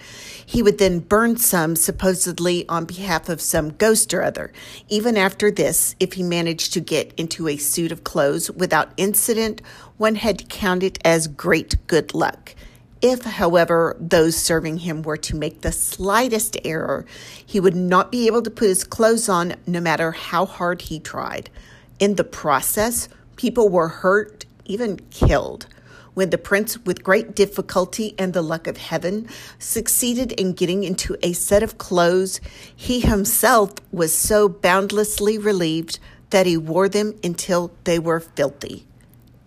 He would then burn some, supposedly on behalf of some ghost or other. Even after this, if he managed to get into a suit of clothes without incident, one had to count it as great good luck. If, however, those serving him were to make the slightest error, he would not be able to put his clothes on no matter how hard he tried. In the process, People were hurt, even killed. When the prince, with great difficulty and the luck of heaven, succeeded in getting into a set of clothes, he himself was so boundlessly relieved that he wore them until they were filthy.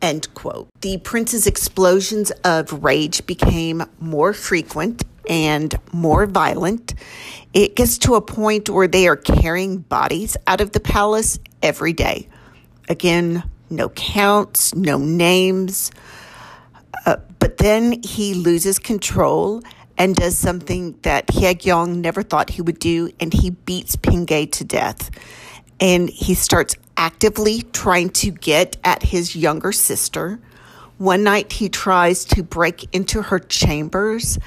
End quote. The prince's explosions of rage became more frequent and more violent. It gets to a point where they are carrying bodies out of the palace every day. Again, no counts, no names. Uh, but then he loses control and does something that Hyekyong never thought he would do, and he beats Pingay to death. And he starts actively trying to get at his younger sister. One night he tries to break into her chambers,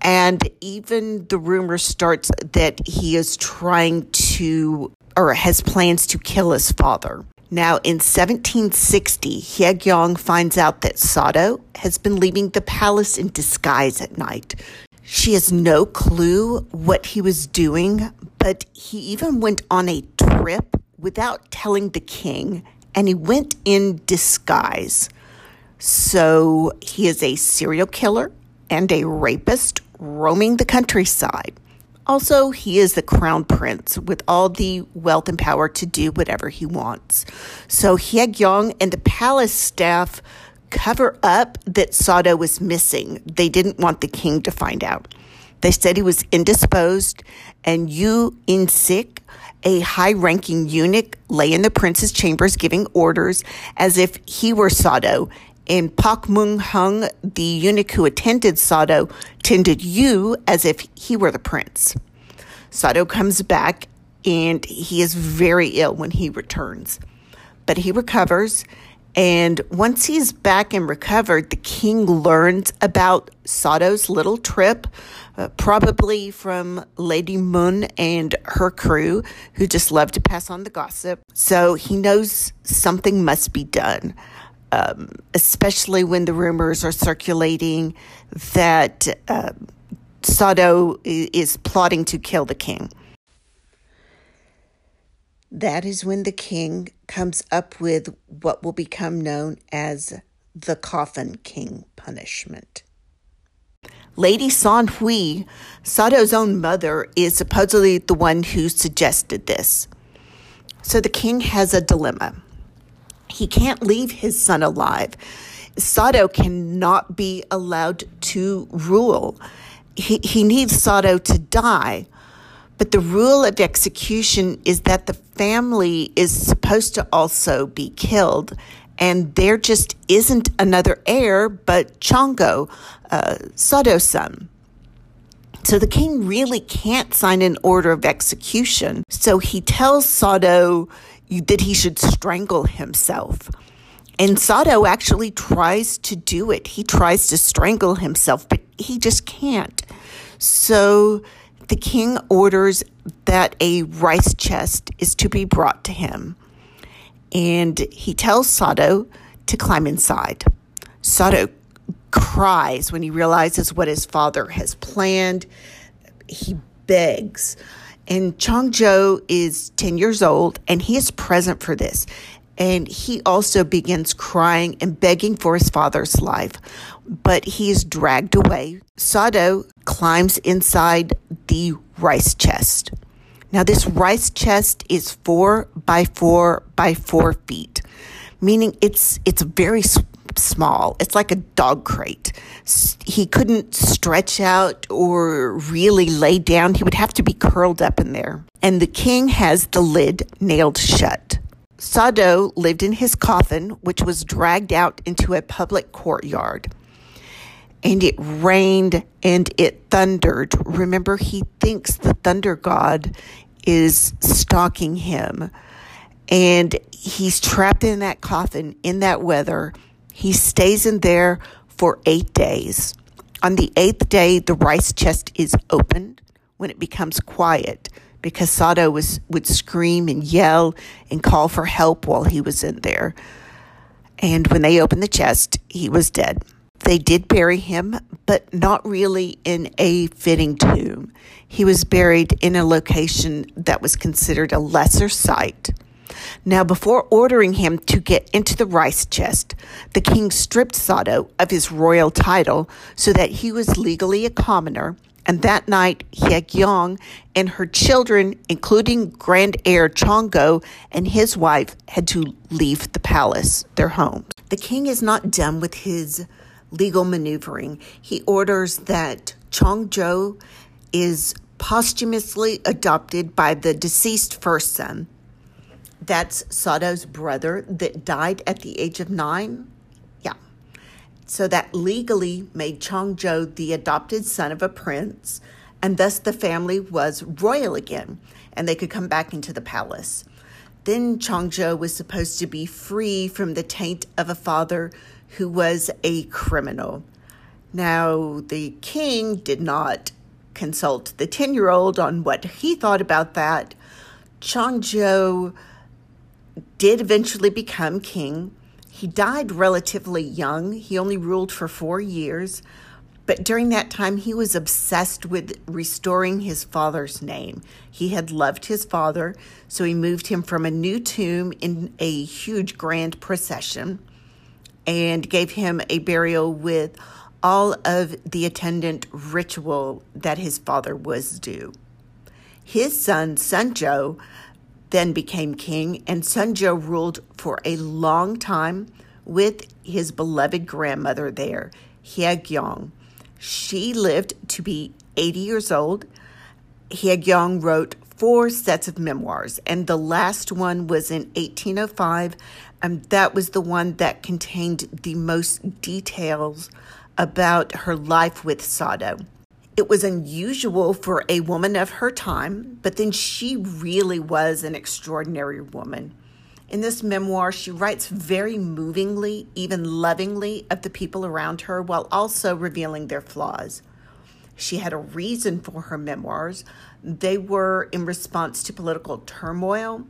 and even the rumor starts that he is trying to or has plans to kill his father. Now, in 1760, Hyekyong finds out that Sado has been leaving the palace in disguise at night. She has no clue what he was doing, but he even went on a trip without telling the king, and he went in disguise. So he is a serial killer and a rapist roaming the countryside. Also, he is the crown prince with all the wealth and power to do whatever he wants. So Hyekyong and the palace staff cover up that Sado was missing. They didn't want the king to find out. They said he was indisposed, and Yu In Sik, a high ranking eunuch, lay in the prince's chambers giving orders as if he were Sado. And Pak Mung Hung, the eunuch who attended Sado, tended Yu as if he were the prince. Sado comes back and he is very ill when he returns. But he recovers, and once he's back and recovered, the king learns about Sado's little trip, uh, probably from Lady Mun and her crew, who just love to pass on the gossip. So he knows something must be done. Um, especially when the rumors are circulating that uh, Sado is plotting to kill the king. That is when the king comes up with what will become known as the Coffin King punishment. Lady San Hui, Sado's own mother, is supposedly the one who suggested this. So the king has a dilemma. He can't leave his son alive. Sado cannot be allowed to rule. He, he needs Sado to die. But the rule of execution is that the family is supposed to also be killed. And there just isn't another heir but Chongjo, uh, Sado's son. So the king really can't sign an order of execution. So he tells Sado that he should strangle himself. And Sado actually tries to do it. He tries to strangle himself, but he just can't. So the king orders that a rice chest is to be brought to him. And he tells Sado to climb inside. Sado cries when he realizes what his father has planned. He begs. And Chongjo is 10 years old and he is present for this. And he also begins crying and begging for his father's life, but he is dragged away. Sado climbs inside the rice chest. Now, this rice chest is four by four by four feet, meaning it's it's very small. It's like a dog crate. He couldn't stretch out or really lay down. He would have to be curled up in there. And the king has the lid nailed shut. Sado lived in his coffin, which was dragged out into a public courtyard. And it rained and it thundered. Remember, he thinks the thunder god is stalking him. And he's trapped in that coffin in that weather he stays in there for eight days. On the eighth day, the rice chest is opened when it becomes quiet because Sado was, would scream and yell and call for help while he was in there. And when they opened the chest, he was dead. They did bury him, but not really in a fitting tomb. He was buried in a location that was considered a lesser site. Now, before ordering him to get into the rice chest, the king stripped Sado of his royal title so that he was legally a commoner. And that night, Hyekyong and her children, including grand heir Chongjo and his wife, had to leave the palace, their home. The king is not done with his legal maneuvering. He orders that Chongjo is posthumously adopted by the deceased first son that's Sado's brother that died at the age of nine. Yeah. So that legally made Chongjo the adopted son of a prince, and thus the family was royal again, and they could come back into the palace. Then Chongjo was supposed to be free from the taint of a father who was a criminal. Now, the king did not consult the 10 year old on what he thought about that. Chongjo did eventually become king. He died relatively young. He only ruled for four years. But during that time, he was obsessed with restoring his father's name. He had loved his father, so he moved him from a new tomb in a huge grand procession and gave him a burial with all of the attendant ritual that his father was due. His son, Sunjo, then became king, and Sunjo ruled for a long time with his beloved grandmother there, Hyekyong. She lived to be 80 years old. Hyekyong wrote four sets of memoirs, and the last one was in 1805, and that was the one that contained the most details about her life with Sado. It was unusual for a woman of her time, but then she really was an extraordinary woman. In this memoir, she writes very movingly, even lovingly, of the people around her while also revealing their flaws. She had a reason for her memoirs. They were in response to political turmoil,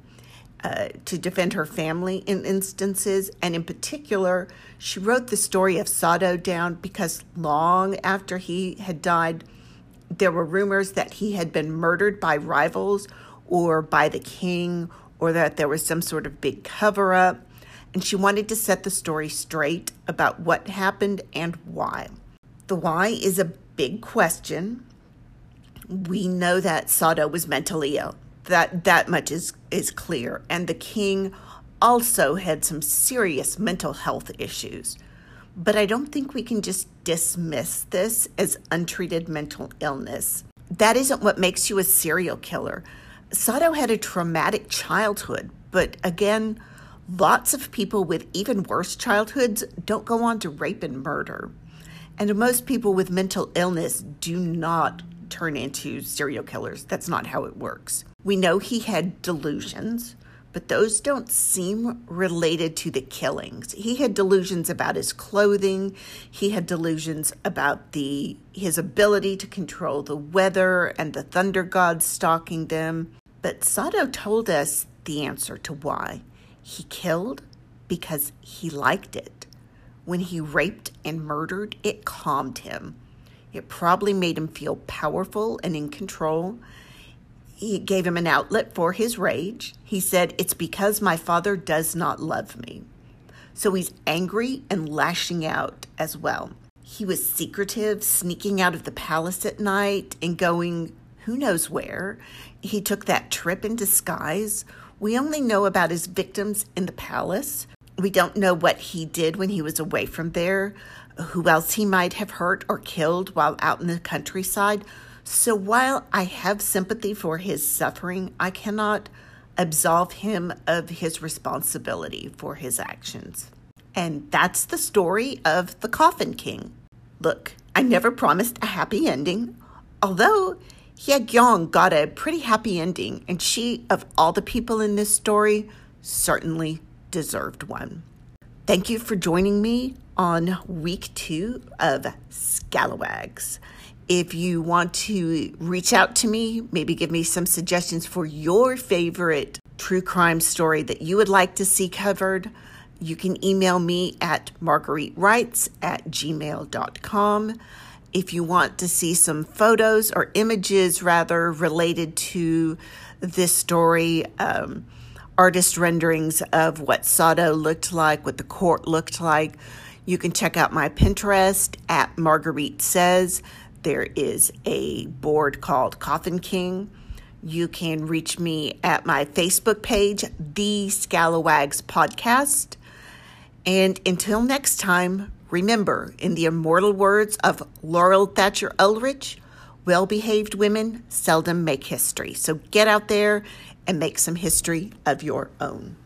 uh, to defend her family in instances, and in particular, she wrote the story of Sado down because long after he had died, there were rumors that he had been murdered by rivals or by the king or that there was some sort of big cover up. And she wanted to set the story straight about what happened and why. The why is a big question. We know that Sado was mentally ill. That that much is is clear. And the king also had some serious mental health issues. But I don't think we can just dismiss this as untreated mental illness. That isn't what makes you a serial killer. Sado had a traumatic childhood, but again, lots of people with even worse childhoods don't go on to rape and murder. And most people with mental illness do not turn into serial killers. That's not how it works. We know he had delusions, but those don't seem related to the killings. He had delusions about his clothing, he had delusions about the his ability to control the weather and the thunder gods stalking them. But Sado told us the answer to why. He killed because he liked it. When he raped and murdered, it calmed him. It probably made him feel powerful and in control he gave him an outlet for his rage. He said, It's because my father does not love me. So he's angry and lashing out as well. He was secretive, sneaking out of the palace at night and going who knows where. He took that trip in disguise. We only know about his victims in the palace. We don't know what he did when he was away from there, who else he might have hurt or killed while out in the countryside. So while I have sympathy for his suffering, I cannot absolve him of his responsibility for his actions. And that's the story of the Coffin King. Look, I never promised a happy ending, although Hye got a pretty happy ending, and she, of all the people in this story, certainly deserved one. Thank you for joining me on week two of Scalawags. If you want to reach out to me, maybe give me some suggestions for your favorite true crime story that you would like to see covered, you can email me at marguerite at gmail.com. If you want to see some photos or images, rather, related to this story, um, artist renderings of what Sado looked like, what the court looked like, you can check out my Pinterest at Marguerite Says. There is a board called Coffin King. You can reach me at my Facebook page, The Scalawags Podcast. And until next time, remember, in the immortal words of Laurel Thatcher Ulrich, well behaved women seldom make history. So get out there and make some history of your own.